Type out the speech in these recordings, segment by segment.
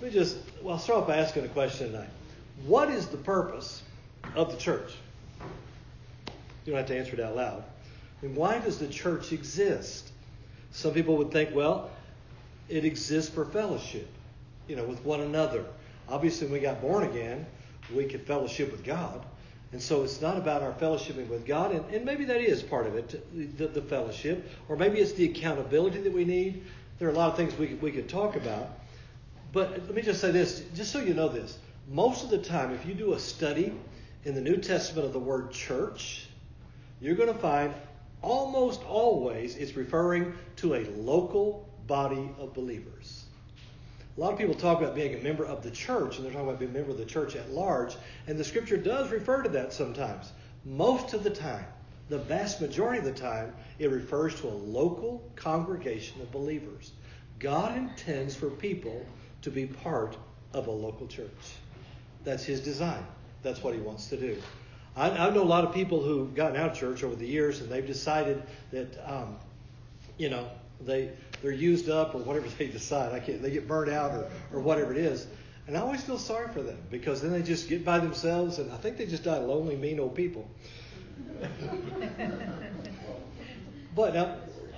Let me just, well, I'll start off by asking a question tonight. What is the purpose of the church? You don't have to answer it out loud. Mean, why does the church exist? Some people would think, well, it exists for fellowship, you know, with one another. Obviously, when we got born again, we could fellowship with God. And so it's not about our fellowshipping with God, and, and maybe that is part of it, the, the, fellowship, or maybe it's the accountability that we need. There are a lot of things we, we could talk about. But let me just say this, just so you know this. Most of the time, if you do a study in the New Testament of the word church, you're going to find almost always it's referring to a local body of believers. A lot of people talk about being a member of the church, and they're talking about being a member of the church at large, and the scripture does refer to that sometimes. Most of the time, the vast majority of the time, it refers to a local congregation of believers. God intends for people to be part of a local church. That's His design. That's what He wants to do. I, I know a lot of people who've gotten out of church over the years, and they've decided that, um, you know, they they're used up or whatever they decide. I can't, they get burned out or, or whatever it is. And I always feel sorry for them because then they just get by themselves and I think they just die lonely, mean old people. but now,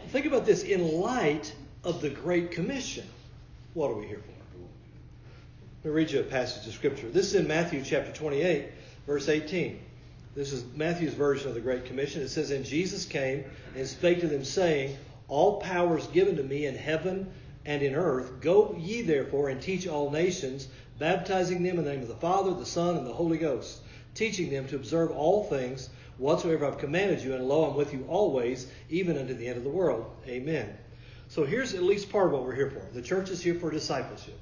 think about this in light of the Great Commission. What are we here for? Let me read you a passage of Scripture. This is in Matthew chapter 28, verse 18. This is Matthew's version of the Great Commission. It says, And Jesus came and spake to them, saying, all power is given to me in heaven and in earth. Go ye therefore and teach all nations, baptizing them in the name of the Father, the Son, and the Holy Ghost, teaching them to observe all things whatsoever I've commanded you, and lo, I'm with you always, even unto the end of the world. Amen. So here's at least part of what we're here for. The church is here for discipleship.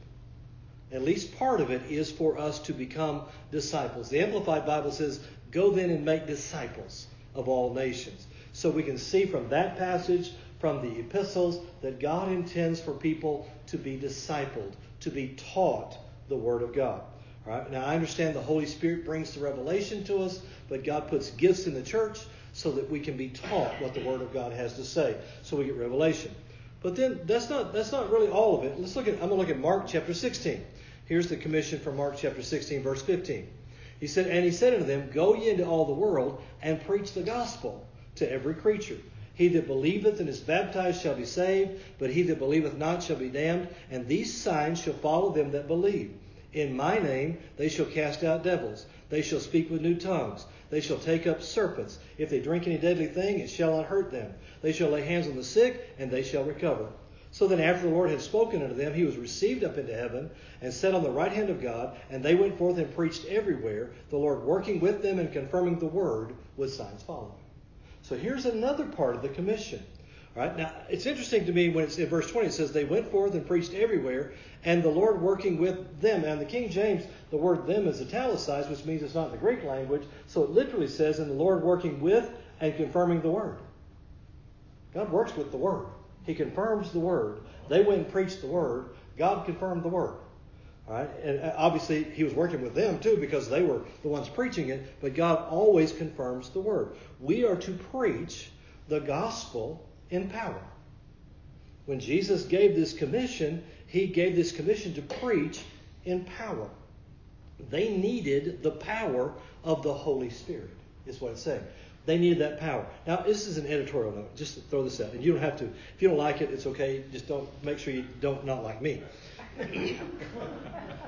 At least part of it is for us to become disciples. The Amplified Bible says, Go then and make disciples of all nations. So we can see from that passage from the epistles that God intends for people to be discipled, to be taught the Word of God. All right? Now, I understand the Holy Spirit brings the revelation to us, but God puts gifts in the church so that we can be taught what the Word of God has to say, so we get revelation. But then that's not that's not really all of it. Let's look at I'm going to look at Mark chapter 16. Here's the commission from Mark chapter 16, verse 15. He said, And he said unto them, Go ye into all the world and preach the gospel to every creature. He that believeth and is baptized shall be saved, but he that believeth not shall be damned. And these signs shall follow them that believe. In my name they shall cast out devils. They shall speak with new tongues. They shall take up serpents. If they drink any deadly thing, it shall not hurt them. They shall lay hands on the sick, and they shall recover. So then, after the Lord had spoken unto them, he was received up into heaven and set on the right hand of God. And they went forth and preached everywhere, the Lord working with them and confirming the word with signs following. So here's another part of the commission. All right, now it's interesting to me when it's in verse 20, it says, They went forth and preached everywhere, and the Lord working with them. And the King James, the word them is italicized, which means it's not in the Greek language. So it literally says, And the Lord working with and confirming the word. God works with the word, He confirms the word. They went and preached the word, God confirmed the word. All right? And uh, obviously, he was working with them too because they were the ones preaching it, but God always confirms the word. We are to preach the gospel in power. When Jesus gave this commission, he gave this commission to preach in power. They needed the power of the Holy Spirit, is what it's saying. They needed that power. Now, this is an editorial note. Just to throw this out, and you don't have to. If you don't like it, it's okay. Just don't make sure you don't not like me.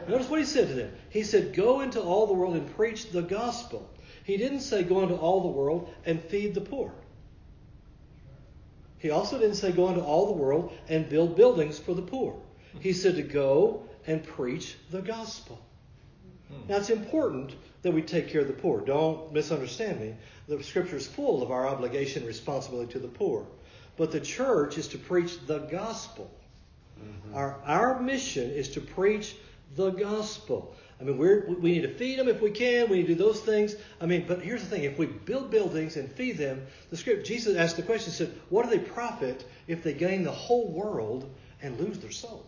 Notice what he said to them. He said, Go into all the world and preach the gospel. He didn't say go into all the world and feed the poor. He also didn't say go into all the world and build buildings for the poor. He said to go and preach the gospel. Hmm. Now it's important that we take care of the poor. Don't misunderstand me. The scripture is full of our obligation and responsibility to the poor. But the church is to preach the gospel. Mm-hmm. Our, our mission is to preach the gospel. I mean, we we need to feed them if we can. We need to do those things. I mean, but here's the thing: if we build buildings and feed them, the script Jesus asked the question: said, "What do they profit if they gain the whole world and lose their soul?"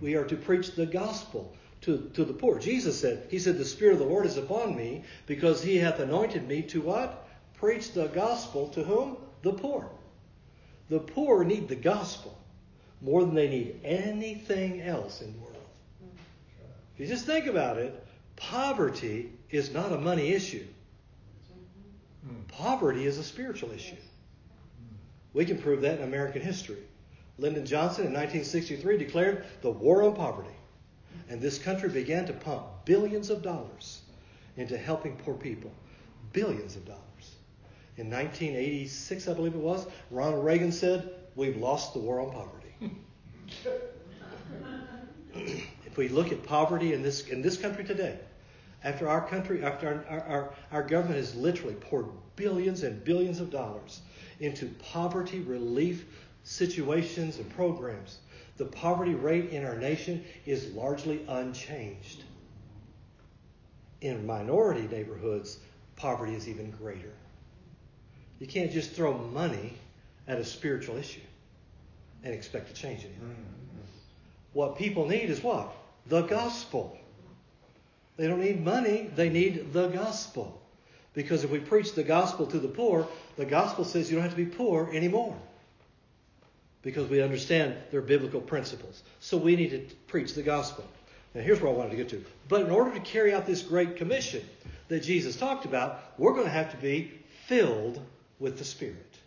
We are to preach the gospel to, to the poor. Jesus said, He said, "The Spirit of the Lord is upon me, because He hath anointed me to what? Preach the gospel to whom? The poor. The poor need the gospel more than they need anything else in the world. If you just think about it, poverty is not a money issue. Poverty is a spiritual issue. We can prove that in American history. Lyndon Johnson in 1963 declared the war on poverty. And this country began to pump billions of dollars into helping poor people. Billions of dollars. In 1986, I believe it was, Ronald Reagan said, We've lost the war on poverty. if we look at poverty in this, in this country today, after our country, after our, our, our government has literally poured billions and billions of dollars into poverty relief situations and programs, the poverty rate in our nation is largely unchanged. In minority neighborhoods, poverty is even greater. You can't just throw money at a spiritual issue and expect to change anything. What people need is what? The gospel. They don't need money, they need the gospel. Because if we preach the gospel to the poor, the gospel says you don't have to be poor anymore. Because we understand their biblical principles. So we need to preach the gospel. Now, here's where I wanted to get to. But in order to carry out this great commission that Jesus talked about, we're going to have to be filled with the Spirit.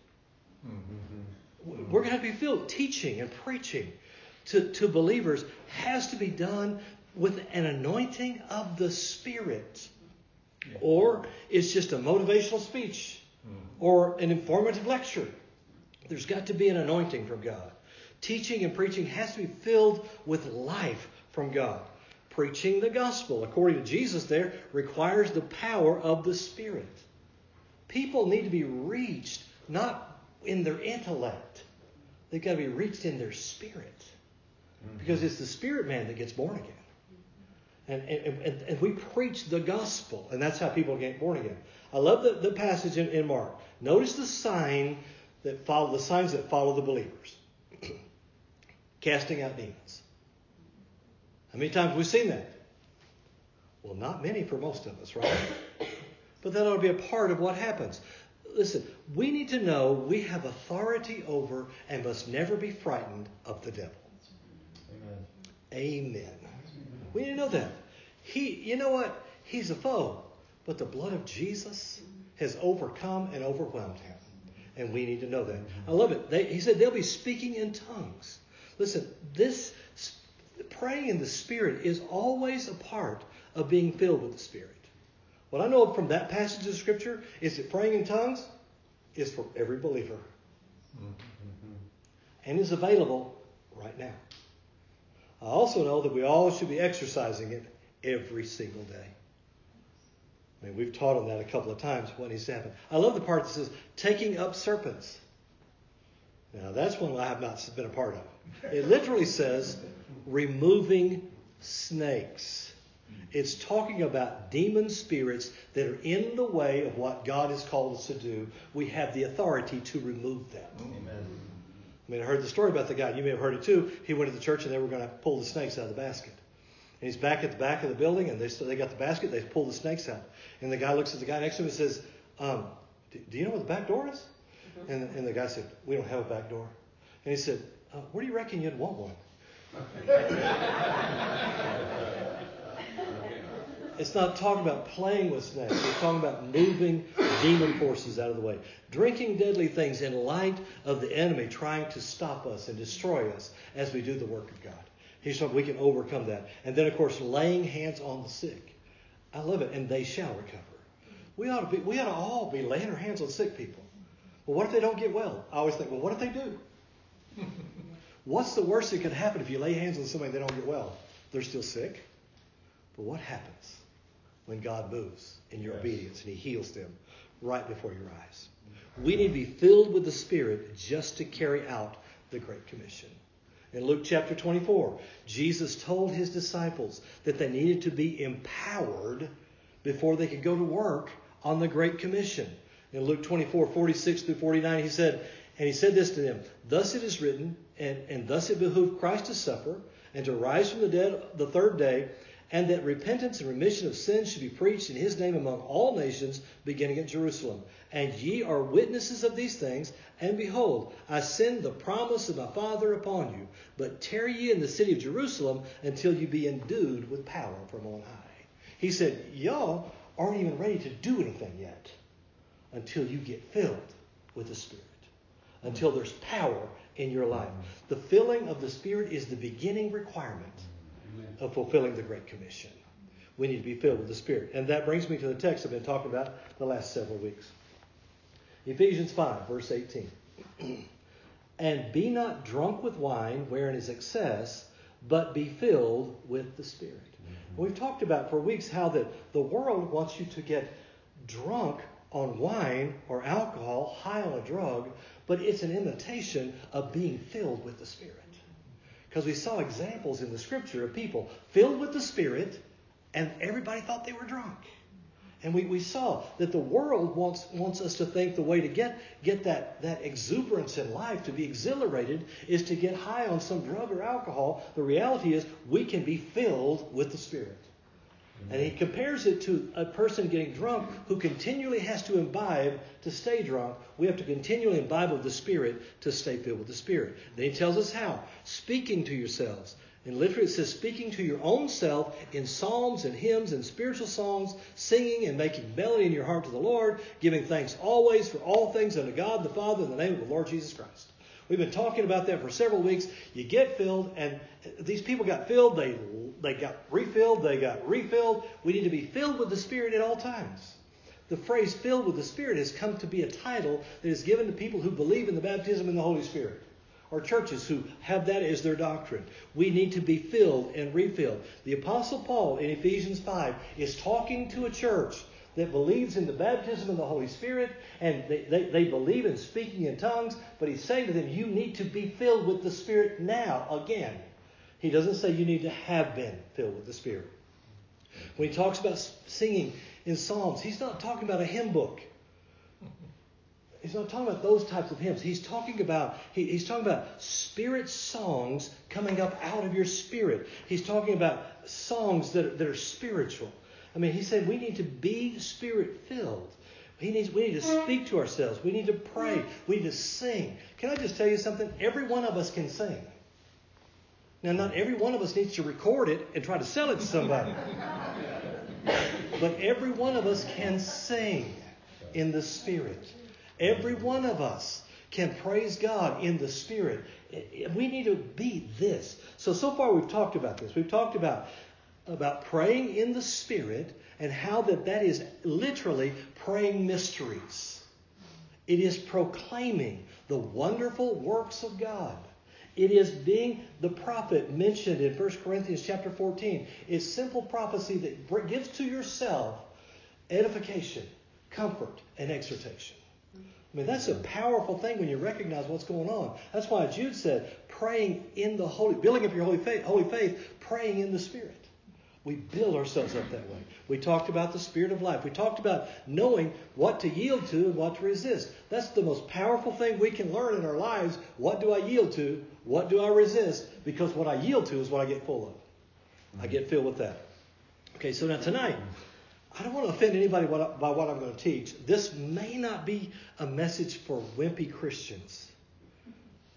Mm-hmm. We're going to have to be filled. Teaching and preaching to, to believers has to be done with an anointing of the Spirit. Or it's just a motivational speech or an informative lecture. There's got to be an anointing from God. Teaching and preaching has to be filled with life from God. Preaching the gospel, according to Jesus, there requires the power of the Spirit. People need to be reached not in their intellect, they've got to be reached in their spirit. Mm-hmm. Because it's the spirit man that gets born again. And, and, and, and, we preach the gospel, and that's how people get born again. I love the, the passage in, in Mark. Notice the sign that follow the signs that follow the believers. Casting out demons. How many times have we seen that? Well, not many for most of us, right? but that ought to be a part of what happens. Listen, we need to know we have authority over and must never be frightened of the devil. Amen. Amen. We need to know that. He, you know what? He's a foe, but the blood of Jesus has overcome and overwhelmed him. And we need to know that. I love it. They, he said they'll be speaking in tongues. Listen, this praying in the Spirit is always a part of being filled with the Spirit. What I know from that passage of Scripture is that praying in tongues is for every believer mm-hmm. and is available right now. I also know that we all should be exercising it every single day. I mean, we've taught on that a couple of times what needs to happen. I love the part that says taking up serpents. Now, that's one I have not been a part of. It literally says removing snakes. It's talking about demon spirits that are in the way of what God has called us to do. We have the authority to remove them. Amen. I mean, I heard the story about the guy. You may have heard it too. He went to the church and they were going to pull the snakes out of the basket. And he's back at the back of the building and they, they got the basket. They pull the snakes out. And the guy looks at the guy next to him and says, um, do, do, you know where the back door is? Mm-hmm. And, and the guy said, We don't have a back door. And he said, uh, Where do you reckon you'd want one? It's not talking about playing with snakes. It's talking about moving demon forces out of the way. Drinking deadly things in light of the enemy trying to stop us and destroy us as we do the work of God. He's talking we can overcome that. And then, of course, laying hands on the sick. I love it. And they shall recover. We ought to be, we ought to all be laying our hands on sick people. Well, what if they don't get well? I always think, well, what if they do? What's the worst that could happen if you lay hands on somebody and they don't get well? They're still sick. But what happens? when God moves in your yes. obedience and He heals them right before your eyes. We need to be filled with the Spirit just to carry out the Great Commission. In Luke chapter 24, Jesus told his disciples that they needed to be empowered before they could go to work on the Great Commission. In Luke 24, 46 through 49, he said, and he said this to them, Thus it is written, and, and thus it behooved Christ to suffer and to rise from the dead the third day, and that repentance and remission of sins should be preached in his name among all nations, beginning at Jerusalem. And ye are witnesses of these things. And behold, I send the promise of my Father upon you, but tarry ye in the city of Jerusalem until you be endued with power from on high. He said, Y'all aren't even ready to do anything yet until you get filled with the Spirit, until there's power in your life. The filling of the Spirit is the beginning requirement of fulfilling the Great Commission. We need to be filled with the Spirit. And that brings me to the text I've been talking about the last several weeks. Ephesians 5, verse 18. and be not drunk with wine, wherein is excess, but be filled with the Spirit. Mm-hmm. We've talked about for weeks how that the world wants you to get drunk on wine or alcohol, high on a drug, but it's an imitation of being filled with the Spirit. Because we saw examples in the scripture of people filled with the Spirit, and everybody thought they were drunk. And we, we saw that the world wants, wants us to think the way to get, get that, that exuberance in life, to be exhilarated, is to get high on some drug or alcohol. The reality is we can be filled with the Spirit. And he compares it to a person getting drunk who continually has to imbibe to stay drunk. We have to continually imbibe of the Spirit to stay filled with the Spirit. Then he tells us how. Speaking to yourselves. And literally it says, speaking to your own self in psalms and hymns and spiritual songs, singing and making melody in your heart to the Lord, giving thanks always for all things unto God the Father in the name of the Lord Jesus Christ. We've been talking about that for several weeks. You get filled, and these people got filled. They they got refilled. They got refilled. We need to be filled with the Spirit at all times. The phrase "filled with the Spirit" has come to be a title that is given to people who believe in the baptism in the Holy Spirit, or churches who have that as their doctrine. We need to be filled and refilled. The Apostle Paul in Ephesians 5 is talking to a church that believes in the baptism of the Holy Spirit and they, they, they, believe in speaking in tongues, but he's saying to them, you need to be filled with the Spirit now again. He doesn't say you need to have been filled with the Spirit. When he talks about singing in Psalms, he's not talking about a hymn book. He's not talking about those types of hymns. He's talking about he, he's talking about spirit songs coming up out of your spirit. He's talking about songs that, that are spiritual. I mean, he said we need to be spirit filled. He needs, we need to speak to ourselves. We need to pray. We need to sing. Can I just tell you something? Every one of us can sing. Now, not every one of us needs to record it and try to sell it to somebody. but every one of us can sing in the Spirit. Every one of us can praise God in the Spirit. We need to be this. So, so far we've talked about this. We've talked about about praying in the Spirit and how that that is literally praying mysteries. It is proclaiming the wonderful works of God. It is being the prophet mentioned in 1 Corinthians chapter 14. It's simple prophecy that gives to yourself edification, comfort, and exhortation. Mean, that's a powerful thing when you recognize what's going on. That's why Jude said, praying in the Holy, building up your holy faith, holy faith, praying in the Spirit. We build ourselves up that way. We talked about the spirit of life. We talked about knowing what to yield to and what to resist. That's the most powerful thing we can learn in our lives. What do I yield to? What do I resist? Because what I yield to is what I get full of. I get filled with that. Okay, so now tonight, I don't want to offend anybody by what I'm going to teach. This may not be a message for wimpy Christians.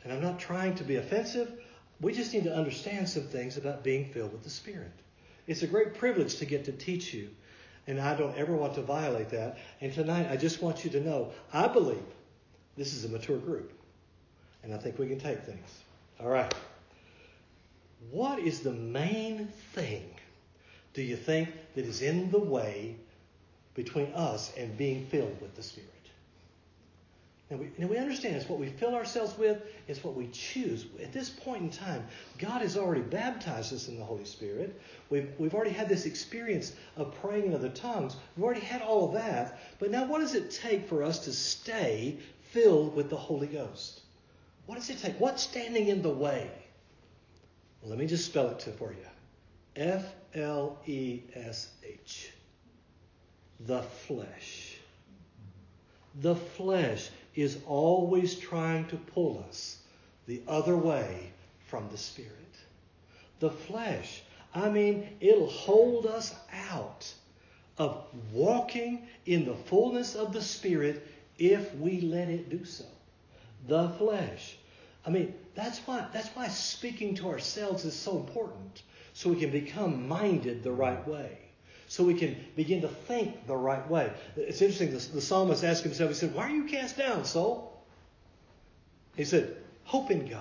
And I'm not trying to be offensive. We just need to understand some things about being filled with the Spirit. It's a great privilege to get to teach you. And I don't ever want to violate that. And tonight, I just want you to know I believe this is a mature group. And I think we can take things. All right. What is the main thing, do you think, that is in the way between us and being filled with the Spirit? And we, we understand it's what we fill ourselves with, it's what we choose. At this point in time, God has already baptized us in the Holy Spirit. We've, we've already had this experience of praying in other tongues. We've already had all of that. But now, what does it take for us to stay filled with the Holy Ghost? What does it take? What's standing in the way? Well, let me just spell it for you F L E S H. The flesh. The flesh is always trying to pull us the other way from the Spirit. The flesh, I mean, it'll hold us out of walking in the fullness of the Spirit if we let it do so. the flesh. I mean, that's why that's why speaking to ourselves is so important. So we can become minded the right way. So we can begin to think the right way. It's interesting, the, the psalmist asked himself, he said, Why are you cast down, soul? He said, Hope in God.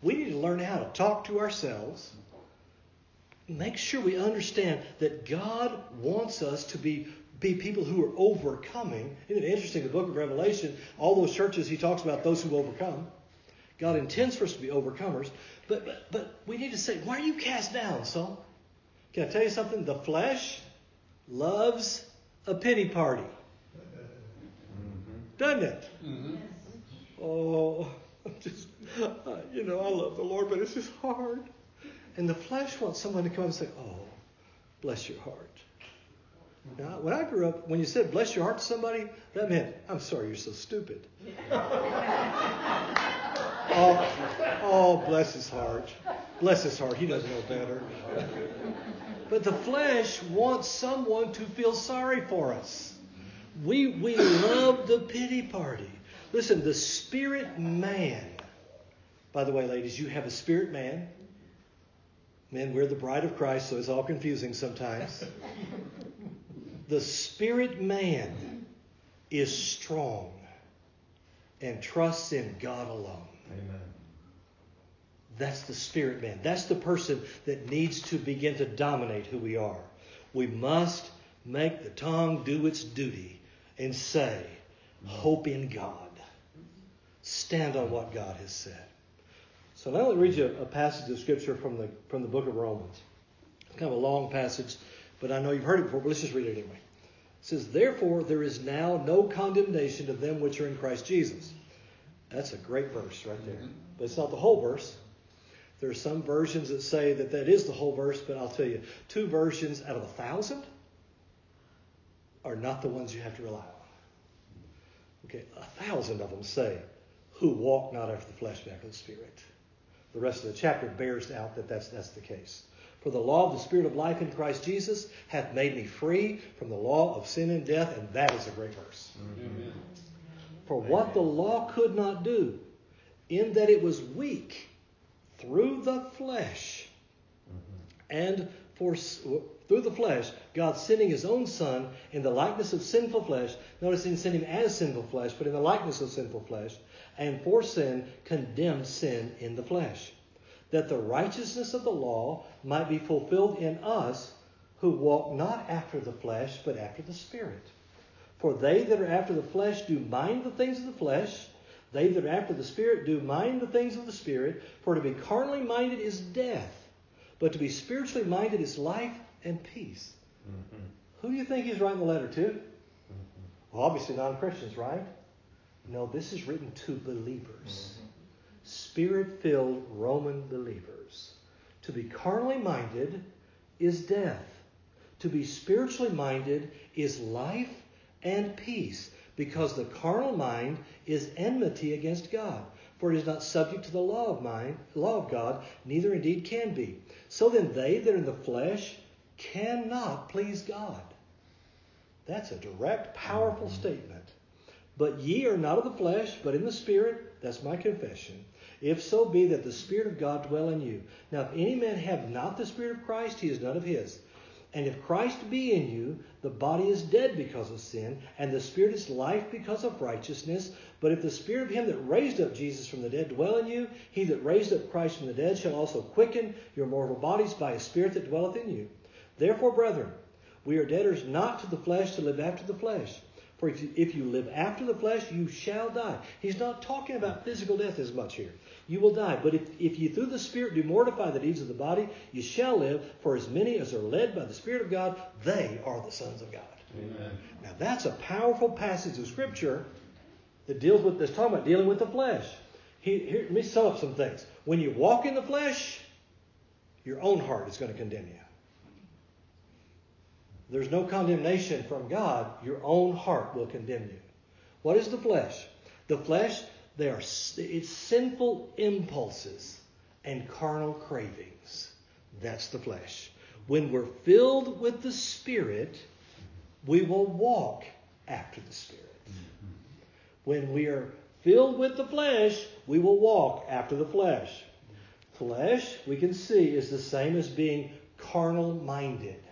We need to learn how to talk to ourselves. Make sure we understand that God wants us to be be people who are overcoming. Isn't it interesting? The book of Revelation, all those churches he talks about those who overcome. God intends for us to be overcomers, but but but we need to say, why are you cast down, soul? Can I tell you something? The flesh loves a pity party, doesn't it? Mm-hmm. Oh, I'm just you know, I love the Lord, but it's just hard. And the flesh wants someone to come and say, "Oh, bless your heart." Now, when I grew up, when you said bless your heart to somebody, that meant, I'm sorry you're so stupid. oh, oh, bless his heart. Bless his heart. He doesn't know better. But the flesh wants someone to feel sorry for us. We, we love the pity party. Listen, the spirit man. By the way, ladies, you have a spirit man. Men, we're the bride of Christ, so it's all confusing sometimes. The spirit man is strong and trusts in God alone. Amen. That's the spirit man. That's the person that needs to begin to dominate who we are. We must make the tongue do its duty and say, Hope in God. Stand on what God has said. So now let me read you a passage of scripture from the from the book of Romans. It's kind of a long passage, but I know you've heard it before, but let's just read it anyway. It says, Therefore there is now no condemnation to them which are in Christ Jesus. That's a great verse right there. Mm-hmm. But it's not the whole verse. There are some versions that say that that is the whole verse, but I'll tell you, two versions out of a thousand are not the ones you have to rely on. Okay, a thousand of them say, who walk not after the flesh, but after the Spirit. The rest of the chapter bears out that that's, that's the case. For the law of the Spirit of life in Christ Jesus hath made me free from the law of sin and death, and that is a great verse. Amen. For what the law could not do, in that it was weak through the flesh, and for through the flesh, God sending his own Son in the likeness of sinful flesh. Notice he didn't send him as sinful flesh, but in the likeness of sinful flesh, and for sin condemned sin in the flesh that the righteousness of the law might be fulfilled in us who walk not after the flesh, but after the Spirit. For they that are after the flesh do mind the things of the flesh, they that are after the Spirit do mind the things of the Spirit. For to be carnally minded is death, but to be spiritually minded is life and peace. Mm-hmm. Who do you think he's writing the letter to? Mm-hmm. Well, obviously non Christians, right? No, this is written to believers. Mm-hmm spirit filled Roman believers. To be carnally minded is death. To be spiritually minded is life and peace, because the carnal mind is enmity against God. For it is not subject to the law of mind, law of God, neither indeed can be. So then they that are in the flesh cannot please God. That's a direct, powerful mm-hmm. statement. But ye are not of the flesh, but in the Spirit. That's my confession. If so be that the Spirit of God dwell in you. Now, if any man have not the Spirit of Christ, he is none of his. And if Christ be in you, the body is dead because of sin, and the Spirit is life because of righteousness. But if the Spirit of him that raised up Jesus from the dead dwell in you, he that raised up Christ from the dead shall also quicken your mortal bodies by his Spirit that dwelleth in you. Therefore, brethren, we are debtors not to the flesh to live after the flesh. For if you, live after the flesh, you shall die. He's not talking about physical death as much here. You will die. But if, if you through the Spirit do mortify the deeds of the body, you shall live. For as many as are led by the Spirit of God, they are the sons of God. Amen. Now that's a powerful passage of Scripture that deals with this talking about dealing with the flesh. Here, here, let me sum up some things. When you walk in the flesh, your own heart is going to condemn you there's no condemnation from God, your own heart will condemn you. What is the flesh? The flesh, they are it's sinful impulses and carnal cravings. That's the flesh. When we're filled with the Spirit, we will walk after the Spirit. When we are filled with the flesh, we will walk after the flesh. Flesh, we can see, is the same as being carnal minded.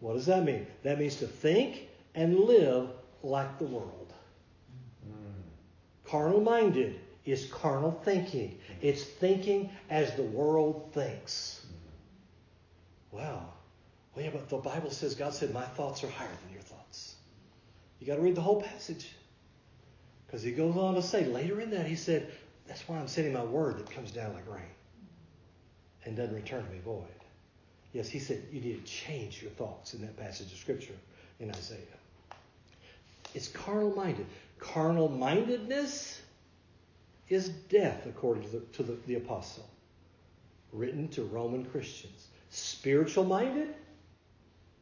What does that mean? That means to think and live like the world. Carnal minded is carnal thinking. It's thinking as the world thinks. Wow. Well, yeah, but the Bible says God said, My thoughts are higher than your thoughts. You got to read the whole passage. Because he goes on to say later in that, he said, That's why I'm sending my word that comes down like rain and doesn't return to me void. Yes, he said you need to change your thoughts in that passage of Scripture in Isaiah. It's carnal minded. Carnal mindedness is death, according to the, to the, the apostle, written to Roman Christians. Spiritual minded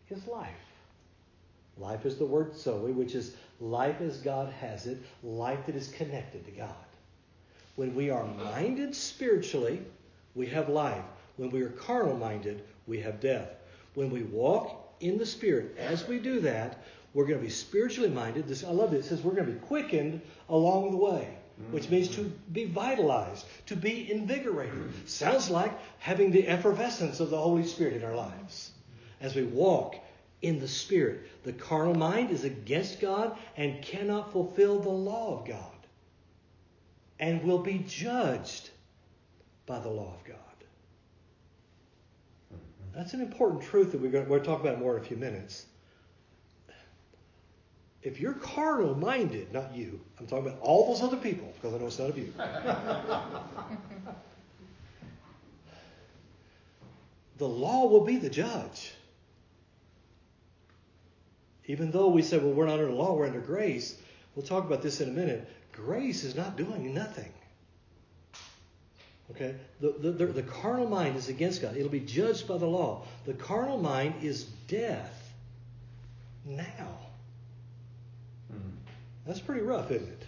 is life. Life is the word Zoe, which is life as God has it, life that is connected to God. When we are minded spiritually, we have life. When we are carnal minded, we have death. When we walk in the Spirit, as we do that, we're going to be spiritually minded. This, I love it. It says we're going to be quickened along the way, which means to be vitalized, to be invigorated. Sounds like having the effervescence of the Holy Spirit in our lives as we walk in the Spirit. The carnal mind is against God and cannot fulfill the law of God and will be judged by the law of God. That's an important truth that we're going, to, we're going to talk about more in a few minutes. If you're carnal minded, not you, I'm talking about all those other people, because I know it's none of you. the law will be the judge. Even though we say, well, we're not under law, we're under grace. We'll talk about this in a minute. Grace is not doing nothing. Okay? The, the, the, the, carnal mind is against God. It'll be judged by the law. The carnal mind is death now. That's pretty rough, isn't it?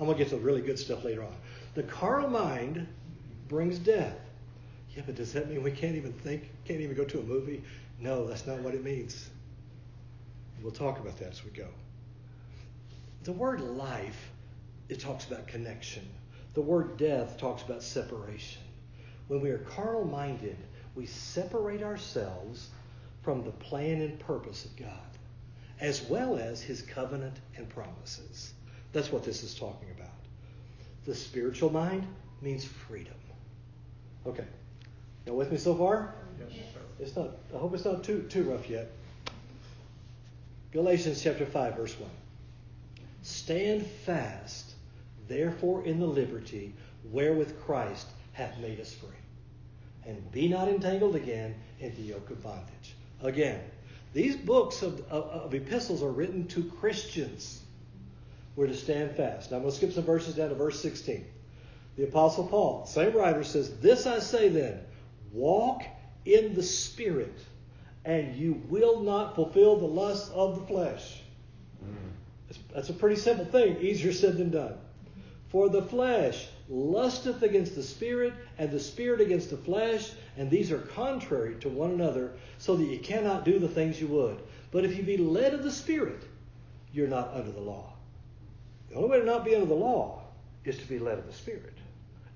I'm going to get to really good stuff later on. The carnal mind brings death. Yeah, but does that mean we can't even think, can't even go to a movie? No, that's not what it means. We'll talk about that as we go. The word life, it talks about connection. The word death talks about separation. When we are carnal minded, we separate ourselves from the plan and purpose of God, as well as his covenant and promises. That's what this is talking about. The spiritual mind means freedom. Okay. Y'all with me so far? Yes, sir. It's not I hope it's not too too rough yet. Galatians chapter 5, verse 1. Stand fast therefore in the liberty wherewith Christ hath made us free. And be not entangled again in the yoke of bondage. Again, these books of, of, of epistles are written to Christians. We're to stand fast. Now I'm going to skip some verses down to verse 16. The Apostle Paul, same writer, says, This I say then, walk in the Spirit, and you will not fulfill the lusts of the flesh. Mm. That's a pretty simple thing, easier said than done. For the flesh lusteth against the spirit, and the spirit against the flesh, and these are contrary to one another, so that you cannot do the things you would. But if you be led of the spirit, you're not under the law. The only way to not be under the law is to be led of the spirit,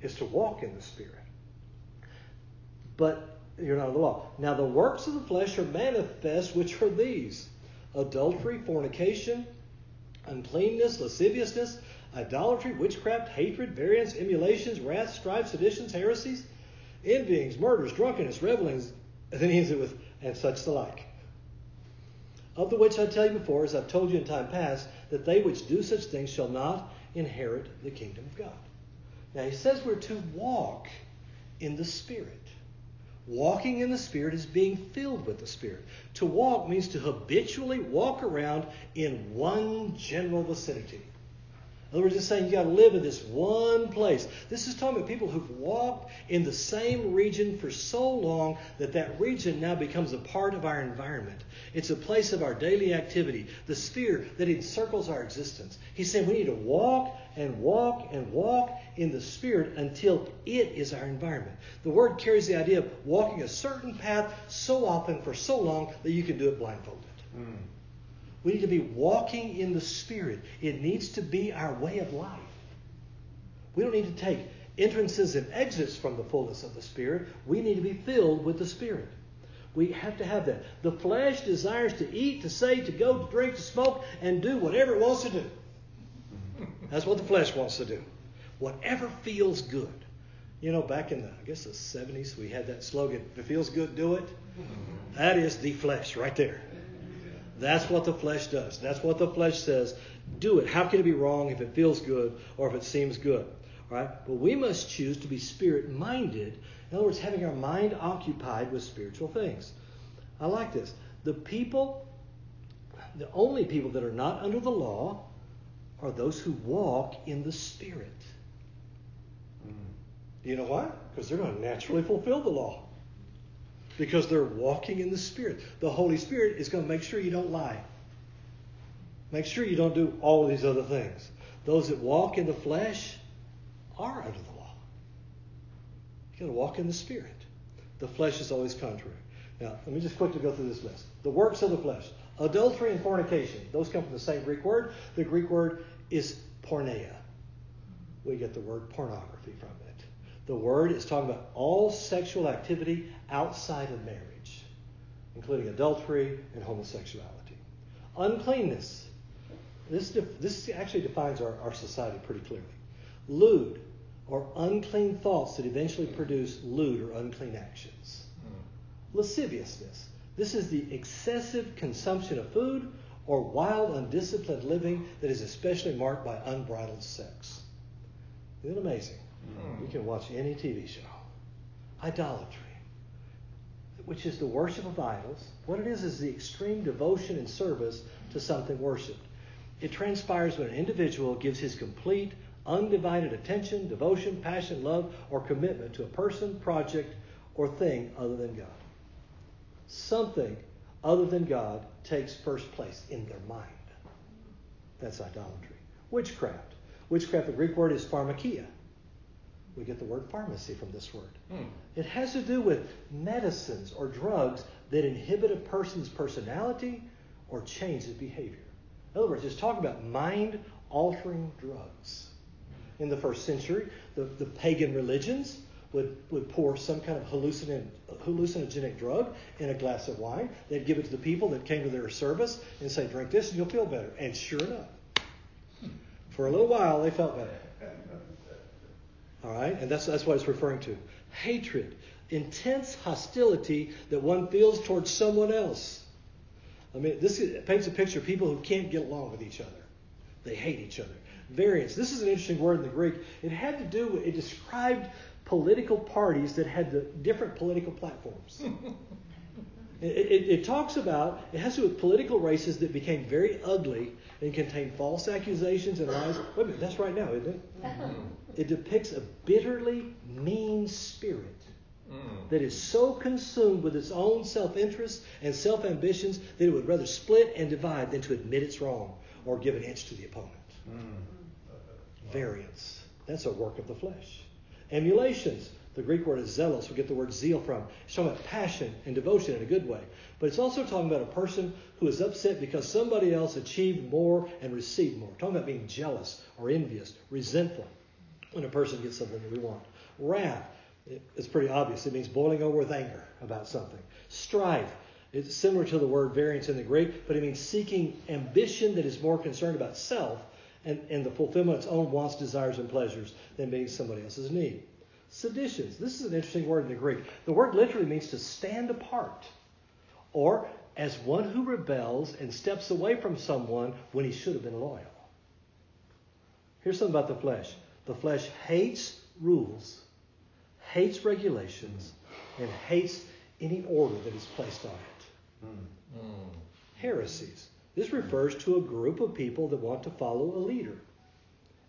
is to walk in the spirit. But you're not under the law. Now the works of the flesh are manifest, which are these adultery, fornication, uncleanness, lasciviousness idolatry, witchcraft, hatred, variance, emulations, wrath, strife, seditions, heresies, envyings, murders, drunkenness, revelings, and then he ends it with, and such the like. Of the which I tell you before, as I've told you in time past, that they which do such things shall not inherit the kingdom of God. Now he says we're to walk in the Spirit. Walking in the Spirit is being filled with the Spirit. To walk means to habitually walk around in one general vicinity. In other words, it's saying you got to live in this one place. This is talking about people who've walked in the same region for so long that that region now becomes a part of our environment. It's a place of our daily activity, the sphere that encircles our existence. He's saying we need to walk and walk and walk in the Spirit until it is our environment. The word carries the idea of walking a certain path so often for so long that you can do it blindfolded. Mm. We need to be walking in the Spirit. It needs to be our way of life. We don't need to take entrances and exits from the fullness of the Spirit. We need to be filled with the Spirit. We have to have that. The flesh desires to eat, to say, to go, to drink, to smoke, and do whatever it wants to do. That's what the flesh wants to do. Whatever feels good. You know, back in the, I guess the 70s, we had that slogan, if it feels good, do it. That is the flesh right there. That's what the flesh does. That's what the flesh says. Do it. How can it be wrong if it feels good or if it seems good? All right? But we must choose to be spirit minded. In other words, having our mind occupied with spiritual things. I like this. The people, the only people that are not under the law are those who walk in the Spirit. Mm. You know why? Because they're going to naturally fulfill the law. Because they're walking in the Spirit. The Holy Spirit is going to make sure you don't lie. Make sure you don't do all these other things. Those that walk in the flesh are under the law. You got to walk in the Spirit. The flesh is always contrary. Now, let me just quickly go through this list. The works of the flesh. Adultery and fornication, those come from the same Greek word. The Greek word is porneia. We get the word pornography from it. The word is talking about all sexual activity outside of marriage, including adultery and homosexuality. Uncleanness. This, def- this actually defines our, our society pretty clearly. Lewd, or unclean thoughts that eventually produce lewd or unclean actions. Lasciviousness this is the excessive consumption of food or wild, undisciplined living that is especially marked by unbridled sex. Isn't it amazing? Mm. You can watch any TV show. Idolatry, which is the worship of idols. What it is is the extreme devotion and service to something worshipped. It transpires when an individual gives his complete, undivided attention, devotion, passion, love, or commitment to a person, project, or thing other than God something other than God takes first place in their mind. That's idolatry. Witchcraft. Witchcraft, the Greek word is pharmakia. We get the word pharmacy from this word. Hmm. It has to do with medicines or drugs that inhibit a person's personality or change his behavior. In other words, it's talking about mind altering drugs. In the first century, the, the pagan religions would, would pour some kind of hallucinogen, hallucinogenic drug in a glass of wine. They'd give it to the people that came to their service and say, drink this and you'll feel better. And sure enough, for a little while, they felt better. All right? And that's, that's what it's referring to. Hatred, intense hostility that one feels towards someone else. I mean, this paints a picture of people who can't get along with each other. They hate each other. Variance. This is an interesting word in the Greek. It had to do with, it described political parties that had the different political platforms. it, it, it, talks about, it has to do with political races that became very ugly and contained false accusations and lies. Wait a minute, that's right now, isn't it? Mm-hmm. It depicts a bitterly mean spirit mm. that is so consumed with its own self interest and self ambitions that it would rather split and divide than to admit it's wrong or give an inch to the opponent. Mm. Variance. That's a work of the flesh. Emulations. The Greek word is zealous. We get the word zeal from. It's talking about passion and devotion in a good way. But it's also talking about a person who is upset because somebody else achieved more and received more. talking about being jealous or envious, resentful when a person gets something that we want. Wrath. It's pretty obvious. It means boiling over with anger about something. Strife. It's similar to the word variance in the Greek, but it means seeking ambition that is more concerned about self and, and the fulfillment of its own wants, desires, and pleasures than meeting somebody else's need. Seditions. This is an interesting word in the Greek. The word literally means to stand apart, or as one who rebels and steps away from someone when he should have been loyal. Here's something about the flesh the flesh hates rules, hates regulations, and hates any order that is placed on it. Mm. Mm. Heresies. This refers to a group of people that want to follow a leader.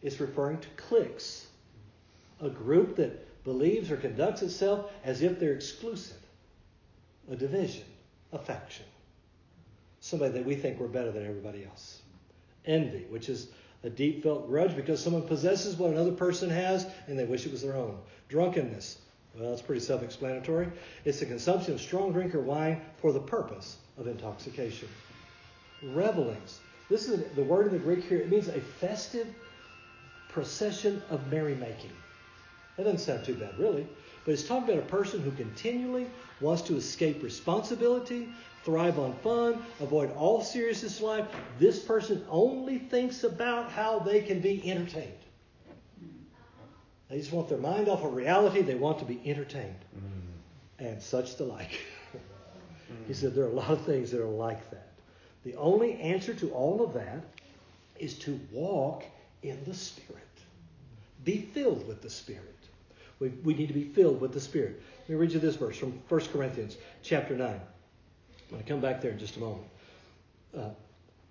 It's referring to cliques, a group that believes or conducts itself as if they're exclusive, a division, a faction, somebody that we think we're better than everybody else. Envy, which is a deep felt grudge because someone possesses what another person has and they wish it was their own. Drunkenness, well, it's pretty self explanatory. It's the consumption of strong drink or wine for the purpose of intoxication. revelings. This is the word in the Greek here. It means a festive procession of merrymaking. That doesn't sound too bad, really. But it's talking about a person who continually wants to escape responsibility, thrive on fun, avoid all seriousness in life. This person only thinks about how they can be entertained. They just want their mind off of reality. They want to be entertained. Mm-hmm. And such the like. he said there are a lot of things that are like that. The only answer to all of that is to walk in the Spirit. Be filled with the Spirit. We, we need to be filled with the Spirit. Let me read you this verse from 1 Corinthians chapter 9. I'm going to come back there in just a moment. Uh,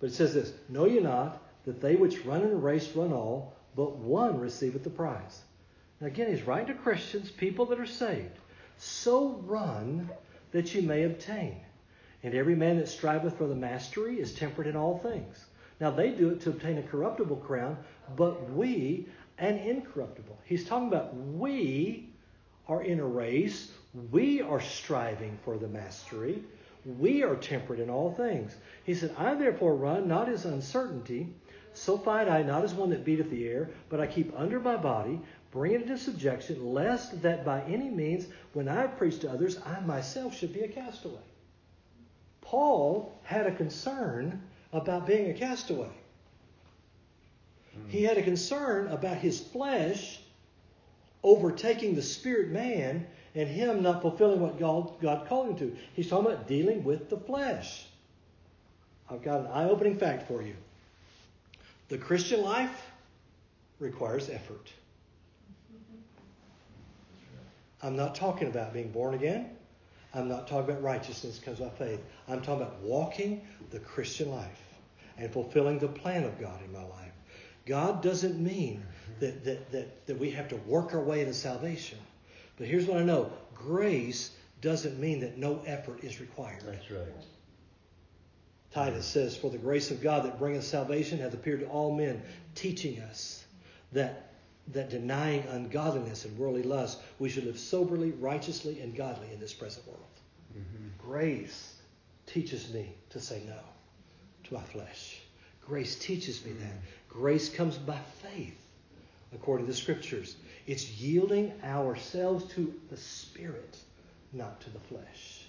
but it says this Know ye not that they which run in a race run all, but one receiveth the prize? Now, again, he's writing to Christians, people that are saved. So run that you may obtain. And every man that striveth for the mastery is temperate in all things. Now, they do it to obtain a corruptible crown, but we an incorruptible. He's talking about we are in a race, we are striving for the mastery, we are temperate in all things. He said, I therefore run not as uncertainty, so fight I not as one that beateth the air, but I keep under my body, bring it into subjection, lest that by any means, when I preach to others, I myself should be a castaway. Paul had a concern about being a castaway. He had a concern about his flesh overtaking the spirit man and him not fulfilling what God, God called him to. He's talking about dealing with the flesh. I've got an eye opening fact for you. The Christian life requires effort. I'm not talking about being born again. I'm not talking about righteousness because of faith. I'm talking about walking the Christian life and fulfilling the plan of God in my life. God doesn't mean that, that, that, that we have to work our way into salvation. But here's what I know grace doesn't mean that no effort is required. That's right. Titus says, For the grace of God that bringeth salvation hath appeared to all men, teaching us that, that denying ungodliness and worldly lust, we should live soberly, righteously, and godly in this present world. Mm-hmm. Grace teaches me to say no to my flesh. Grace teaches me that. Grace comes by faith, according to the scriptures. It's yielding ourselves to the Spirit, not to the flesh.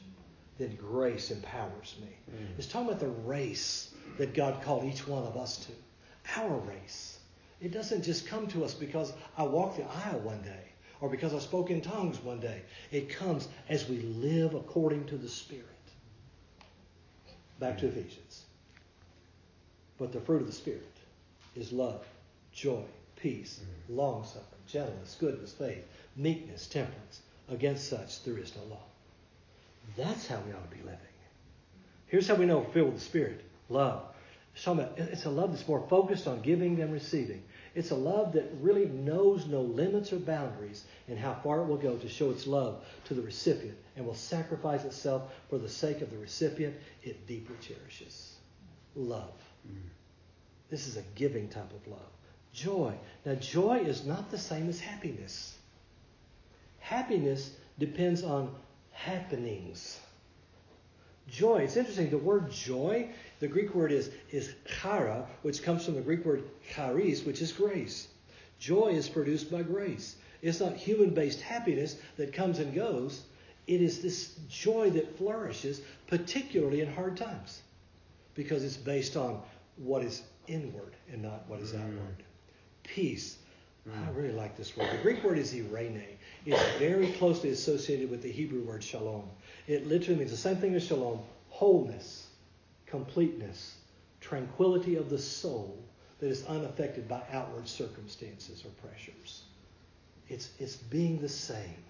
Then grace empowers me. Mm. It's talking about the race that God called each one of us to. Our race. It doesn't just come to us because I walked the aisle one day or because I spoke in tongues one day. It comes as we live according to the Spirit. Back to Ephesians. But the fruit of the Spirit is love, joy, peace, mm-hmm. long suffering, gentleness, goodness, faith, meekness, temperance. Against such there is no law. That's how we ought to be living. Here's how we know we're filled with the Spirit love. It's a love that's more focused on giving than receiving. It's a love that really knows no limits or boundaries in how far it will go to show its love to the recipient and will sacrifice itself for the sake of the recipient it deeply cherishes. Love. Mm. This is a giving type of love. Joy. Now, joy is not the same as happiness. Happiness depends on happenings. Joy. It's interesting. The word joy, the Greek word is, is chara, which comes from the Greek word charis, which is grace. Joy is produced by grace. It's not human based happiness that comes and goes. It is this joy that flourishes, particularly in hard times, because it's based on what is inward and not what is mm. outward. Peace. Mm. I really like this word. The Greek word is eirene. It's very closely associated with the Hebrew word shalom. It literally means the same thing as shalom wholeness, completeness, tranquility of the soul that is unaffected by outward circumstances or pressures. It's, it's being the same.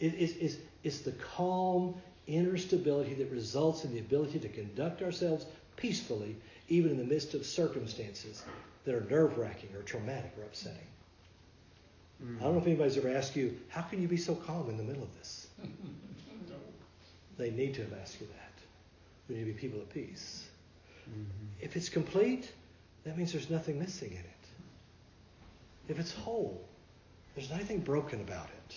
It, it's, it's, it's the calm inner stability that results in the ability to conduct ourselves peacefully even in the midst of circumstances that are nerve wracking or traumatic or upsetting. Mm-hmm. I don't know if anybody's ever asked you, how can you be so calm in the middle of this? they need to have asked you that. We need to be people of peace. Mm-hmm. If it's complete, that means there's nothing missing in it. If it's whole, there's nothing broken about it.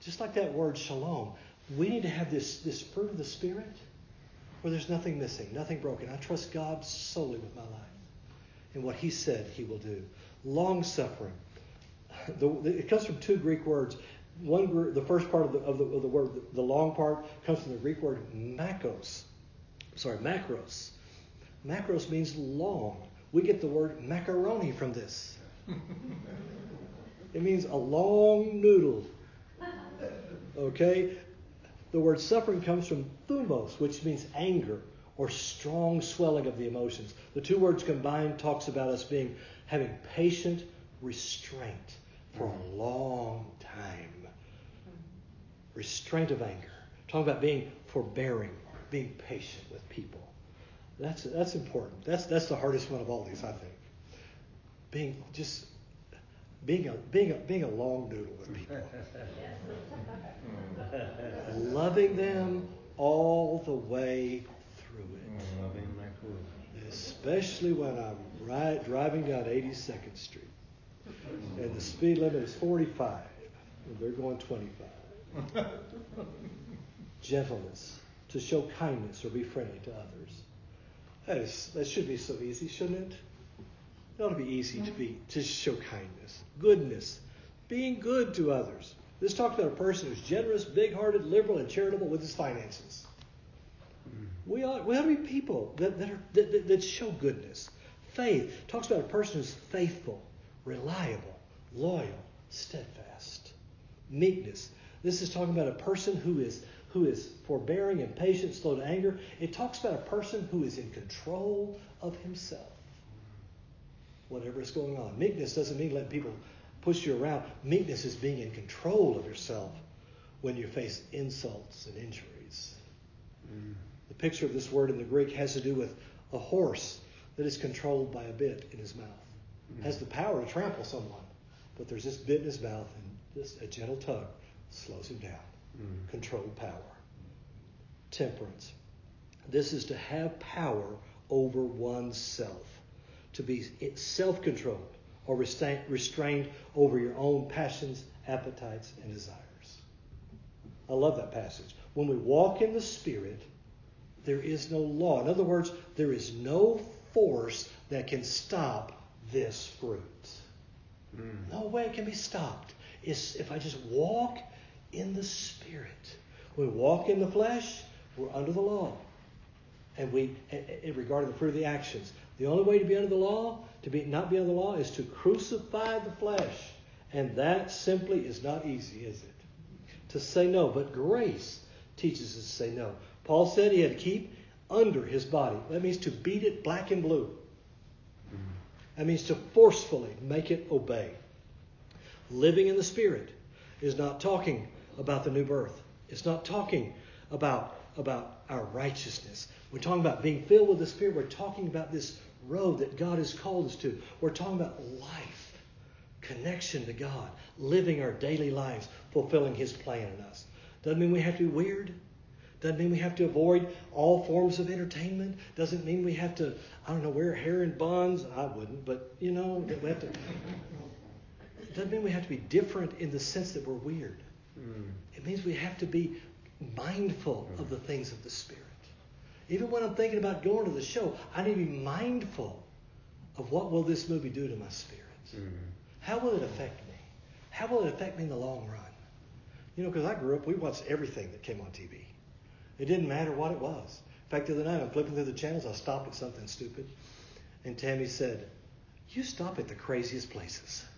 Just like that word shalom, we need to have this, this fruit of the Spirit where there's nothing missing, nothing broken. I trust God solely with my life and what He said He will do. Long suffering. it comes from two Greek words. One, the first part of the, of the, of the word, the, long part, comes from the Greek word makos. Sorry, macros. Macros means long. We get the word macaroni from this. it means a long noodle. Okay? The word suffering comes from thumos, which means anger or strong swelling of the emotions. The two words combined talks about us being having patient restraint for a long time. Restraint of anger. Talking about being forbearing, being patient with people. That's that's important. That's that's the hardest one of all these, I think. Being just being a being a being a long noodle with people. Loving them all the way through it. Especially when I'm right, driving down 82nd Street and the speed limit is 45 and they're going 25. Gentleness, to show kindness or be friendly to others. That, is, that should be so easy, shouldn't it? It ought to be easy to be to show kindness, goodness, being good to others. This talks about a person who's generous, big-hearted, liberal, and charitable with his finances. Mm-hmm. We ought, we ought to be people that, that, are, that, that show goodness. Faith talks about a person who's faithful, reliable, loyal, steadfast. Meekness. This is talking about a person who is who is forbearing and patient, slow to anger. It talks about a person who is in control of himself. Whatever is going on. Meekness doesn't mean letting people push you around. Meekness is being in control of yourself when you face insults and injuries. Mm. The picture of this word in the Greek has to do with a horse that is controlled by a bit in his mouth. Mm-hmm. Has the power to trample someone, but there's this bit in his mouth and just a gentle tug slows him down. Mm-hmm. Controlled power. Temperance. This is to have power over oneself, to be self controlled or restrained over your own passions, appetites, and desires. I love that passage. When we walk in the Spirit, there is no law. In other words, there is no force that can stop this fruit. Mm. No way it can be stopped. It's if I just walk in the Spirit. We walk in the flesh, we're under the law. And we, regarding the fruit of the actions, the only way to be under the law, to be not be under the law, is to crucify the flesh. And that simply is not easy, is it? To say no. But grace teaches us to say no. Paul said he had to keep under his body. That means to beat it black and blue. That means to forcefully make it obey. Living in the Spirit is not talking about the new birth. It's not talking about, about our righteousness. We're talking about being filled with the Spirit. We're talking about this road that God has called us to. We're talking about life, connection to God, living our daily lives, fulfilling His plan in us. Doesn't mean we have to be weird. Doesn't mean we have to avoid all forms of entertainment. Doesn't mean we have to, I don't know, wear hair in buns. I wouldn't, but you know, we have to. Doesn't mean we have to be different in the sense that we're weird. Mm. It means we have to be mindful of the things of the Spirit. Even when I'm thinking about going to the show, I need to be mindful of what will this movie do to my spirit. Mm. How will it affect me? How will it affect me in the long run? You know, because I grew up, we watched everything that came on TV. It didn't matter what it was. In fact, the other night I'm flipping through the channels, I stopped at something stupid, and Tammy said, "You stop at the craziest places."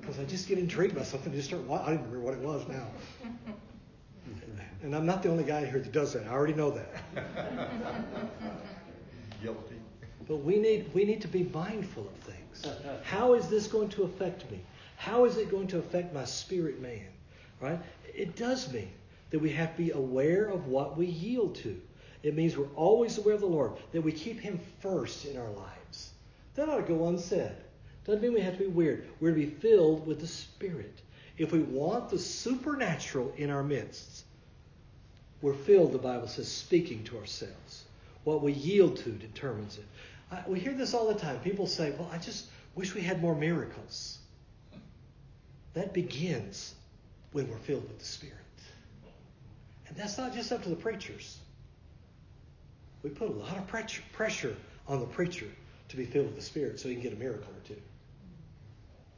Because I just get intrigued by something, just start. I don't even remember what it was now. And I'm not the only guy here that does that. I already know that. Guilty. But we need we need to be mindful of things. How is this going to affect me? How is it going to affect my spirit man? Right? It does mean that we have to be aware of what we yield to. It means we're always aware of the Lord, that we keep Him first in our lives. That ought to go unsaid. Doesn't mean we have to be weird. We're to be filled with the Spirit. If we want the supernatural in our midst, we're filled, the Bible says, speaking to ourselves. What we yield to determines it. I, we hear this all the time. People say, Well, I just wish we had more miracles. That begins when we're filled with the Spirit. And that's not just up to the preachers. we put a lot of pressure, pressure on the preacher to be filled with the Spirit so he can get a miracle or two.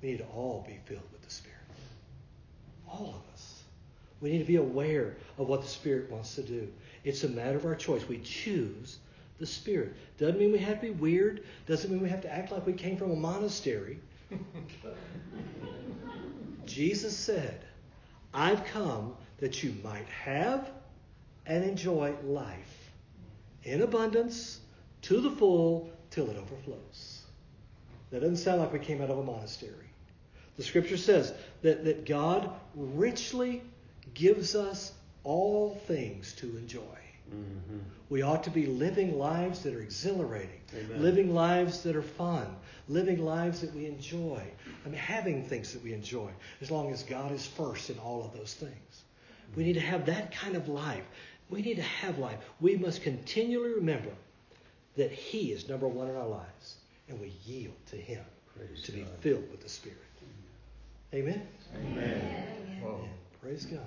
We need to all be filled with the Spirit. All of us. We need to be aware of what the Spirit wants to do. It's a matter of our choice. We choose the Spirit. Doesn't mean we have to be weird. Doesn't mean we have to act like we came from a monastery. Jesus said, I've come that you might have and enjoy life in abundance to the full till it overflows. That doesn't sound like we came out of a monastery. The scripture says that, that God richly gives us all things to enjoy. Mm-hmm. We ought to be living lives that are exhilarating, Amen. living lives that are fun, living lives that we enjoy. I mean, having things that we enjoy, as long as God is first in all of those things. We need to have that kind of life. We need to have life. We must continually remember that He is number one in our lives, and we yield to Him Praise to God. be filled with the Spirit. Amen? Amen. Amen. Praise God.